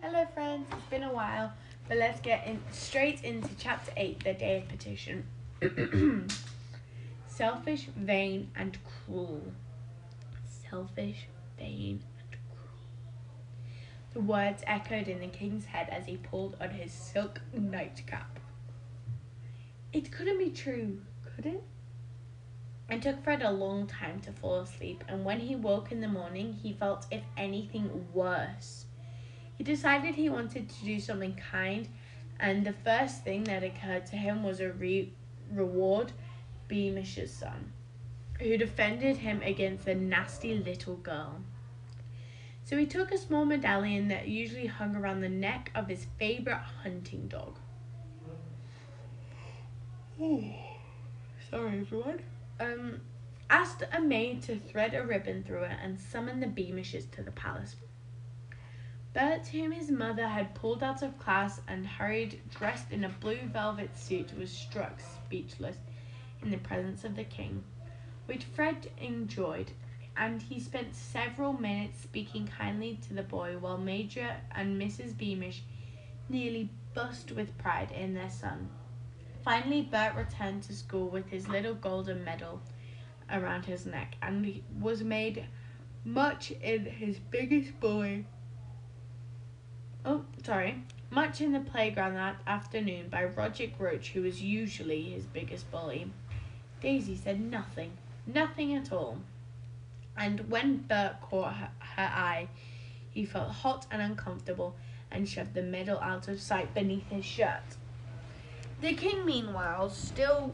Hello, friends. It's been a while, but let's get in straight into chapter 8 The Day of Petition. Selfish, vain, and cruel. Selfish, vain, and cruel. The words echoed in the king's head as he pulled on his silk nightcap. It couldn't be true, could it? It took Fred a long time to fall asleep, and when he woke in the morning, he felt, if anything, worse. He decided he wanted to do something kind, and the first thing that occurred to him was a re- reward Beamish's son, who defended him against a nasty little girl. So he took a small medallion that usually hung around the neck of his favorite hunting dog. Sorry, everyone um, asked a maid to thread a ribbon through it and summon the Beamishes to the palace. Bert, whom his mother had pulled out of class and hurried dressed in a blue velvet suit, was struck speechless in the presence of the king, which Fred enjoyed, and he spent several minutes speaking kindly to the boy while Major and Mrs. Beamish nearly bust with pride in their son. Finally, Bert returned to school with his little golden medal around his neck and was made much in his biggest bully. Oh, sorry. Much in the playground that afternoon by Roger Roach, who was usually his biggest bully. Daisy said nothing, nothing at all. And when Bert caught her, her eye, he felt hot and uncomfortable and shoved the medal out of sight beneath his shirt. The king, meanwhile, still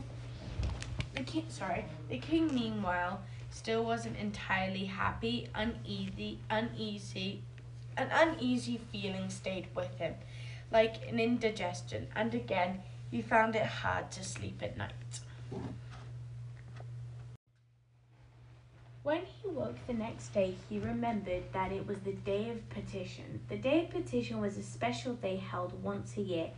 the king sorry, the king meanwhile still wasn't entirely happy, uneasy, uneasy, an uneasy feeling stayed with him, like an indigestion, and again he found it hard to sleep at night. When he woke the next day, he remembered that it was the day of petition. The day of petition was a special day held once a year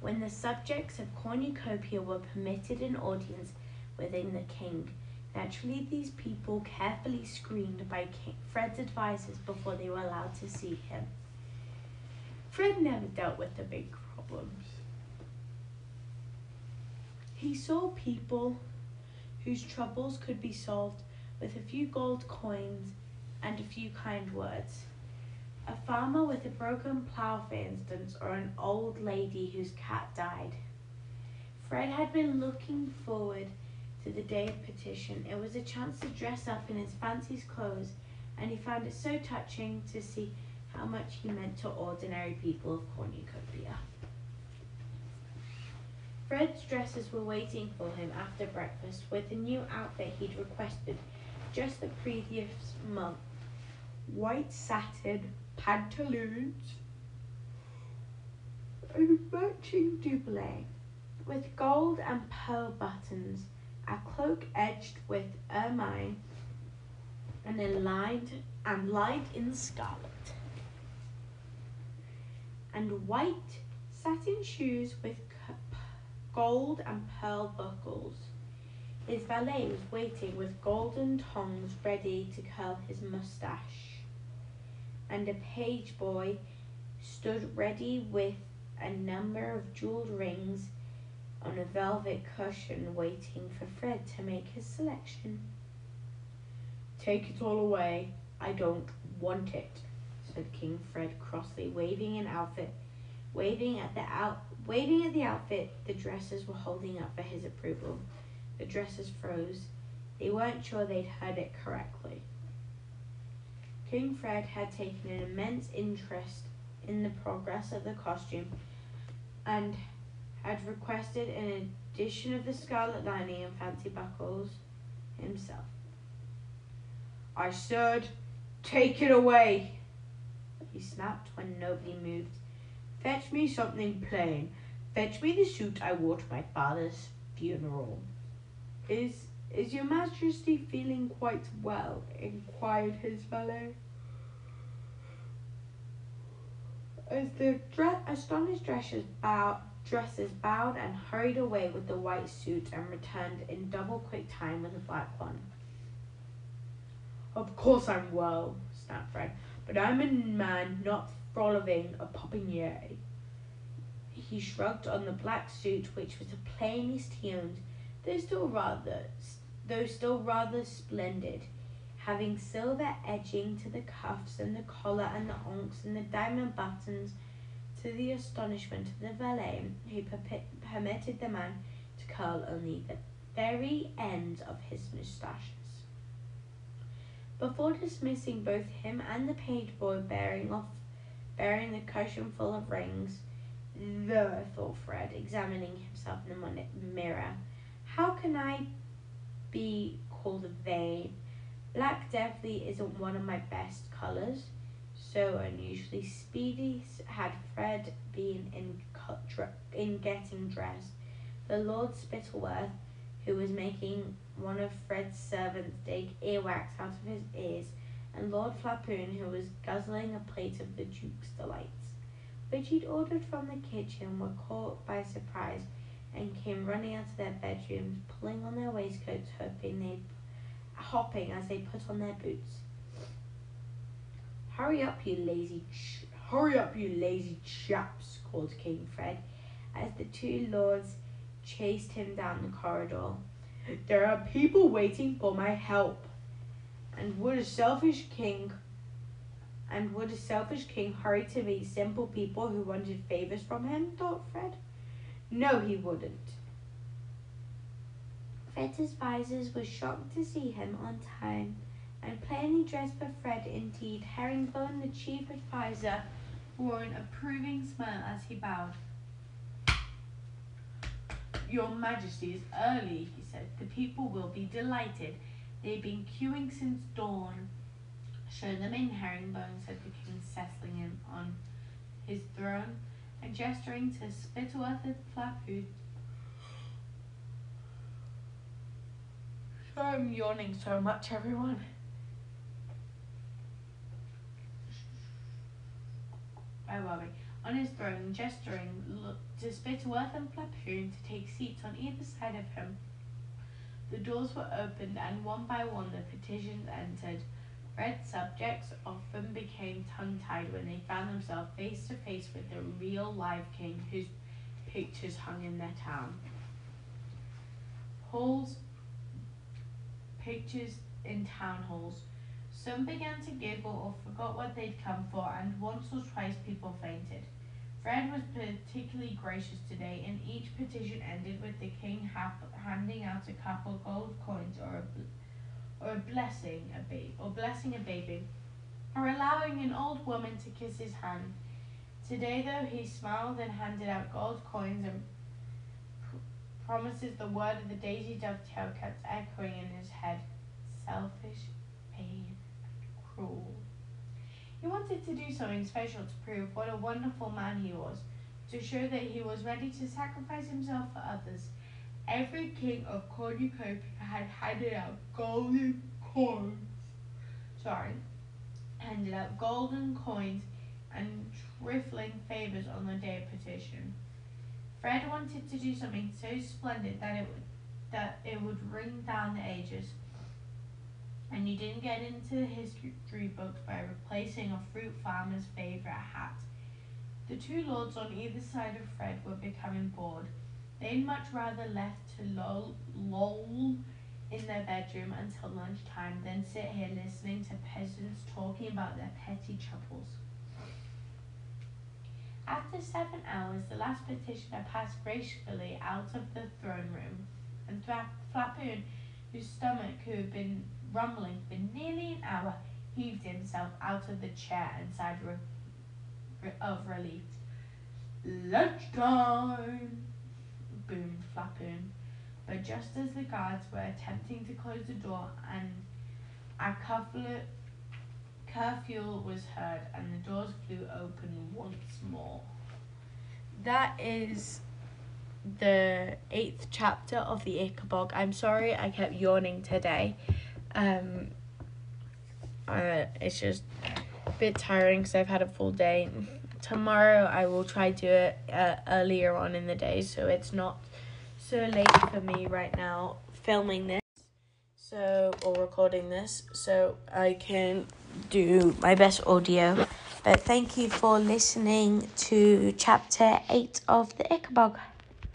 when the subjects of cornucopia were permitted an audience within the king. Naturally, these people carefully screened by Fred's advisers before they were allowed to see him. Fred never dealt with the big problems. He saw people whose troubles could be solved with a few gold coins and a few kind words. A farmer with a broken plough, for instance, or an old lady whose cat died. Fred had been looking forward to the day of petition. It was a chance to dress up in his fancy clothes, and he found it so touching to see how much he meant to ordinary people of Cornucopia. Fred's dresses were waiting for him after breakfast with the new outfit he'd requested just the previous month white satin pantaloons, a matching doublet with gold and pearl buttons, a cloak edged with ermine, and a lined and lined in scarlet, and white satin shoes with gold and pearl buckles. His valet was waiting with golden tongs ready to curl his moustache and a page boy stood ready with a number of jeweled rings on a velvet cushion waiting for Fred to make his selection. Take it all away. I don't want it, said King Fred crossly, waving an outfit waving at the out waving at the outfit the dresses were holding up for his approval. The dresses froze. They weren't sure they'd heard it correctly. King Fred had taken an immense interest in the progress of the costume and had requested an addition of the scarlet lining and fancy buckles himself. I said, take it away, he snapped when nobody moved. Fetch me something plain. Fetch me the suit I wore to my father's funeral. Is is your majesty feeling quite well? inquired his valet. As the dre- astonished dresses bowed, dresses bowed and hurried away with the white suit and returned in double quick time with the black one. Of course I'm well, snapped Fred, but I'm a man not following a popinjay. He shrugged on the black suit, which was the plainest he owned, though still rather, though still rather splendid, having silver edging to the cuffs and the collar and the onks and the diamond buttons, to the astonishment of the valet, who permitted the man to curl only the very ends of his moustaches. Before dismissing both him and the page boy bearing off bearing the cushion full of rings, though, thought Fred, examining himself in the mirror, how can I be called vain? Black definitely isn't one of my best colours. So unusually speedy had Fred been in, in getting dressed. The Lord Spittleworth, who was making one of Fred's servants dig earwax out of his ears, and Lord Flapoon, who was guzzling a plate of the Duke's delights, which he'd ordered from the kitchen, were caught by surprise and came running out of their bedrooms, pulling on their waistcoats, hoping they'd hopping as they put on their boots. Hurry up, you lazy ch- hurry up, you lazy chaps, called King Fred, as the two lords chased him down the corridor. There are people waiting for my help. And would a selfish king and would a selfish king hurry to meet simple people who wanted favors from him? thought Fred. No, he wouldn't. Fred's advisers were shocked to see him on time, and plainly dressed for Fred indeed. Herringbone, the chief adviser, wore an approving smile as he bowed. Your Majesty is early, he said. The people will be delighted. They've been queuing since dawn. Show them in, Herringbone, said the king, settling him on his throne and gesturing to Spittleworth and Flapoon. Sorry I'm yawning so much, everyone. On his throne, gesturing to Spittleworth and Flapoon to take seats on either side of him. The doors were opened, and one by one the petitions entered. Red subjects often became tongue tied when they found themselves face to face with the real live king whose pictures hung in their town. Halls, pictures in town halls. Some began to giggle or forgot what they'd come for, and once or twice people fainted. Fred was particularly gracious today, and each petition ended with the king handing out a couple of gold coins or a or a blessing a baby, or blessing a baby, or allowing an old woman to kiss his hand. Today, though, he smiled and handed out gold coins and pr- promises the word of the daisy dovetail kept echoing in his head. Selfish, cruel. He wanted to do something special to prove what a wonderful man he was, to show that he was ready to sacrifice himself for others every king of Cornucopia had handed out golden coins. Sorry, handed out golden coins and trifling favors on the day of petition. Fred wanted to do something so splendid that it would that it would ring down the ages. And you didn't get into the history books by replacing a fruit farmer's favorite hat. The two lords on either side of Fred were becoming bored They'd much rather left to loll, loll in their bedroom until lunchtime than sit here listening to peasants talking about their petty troubles. After seven hours, the last petitioner passed gracefully out of the throne room, and Flapoon, whose stomach had been rumbling for nearly an hour, heaved himself out of the chair and sighed re- of relief. Lunchtime! boomed Flapoon. But just as the guards were attempting to close the door and a curfew was heard and the doors flew open once more. That is the eighth chapter of the Ickabog. I'm sorry I kept yawning today. Um, uh, it's just a bit tiring because I've had a full day tomorrow I will try to do it uh, earlier on in the day so it's not so late for me right now filming this so or recording this so I can do my best audio But thank you for listening to chapter 8 of the Ickabog.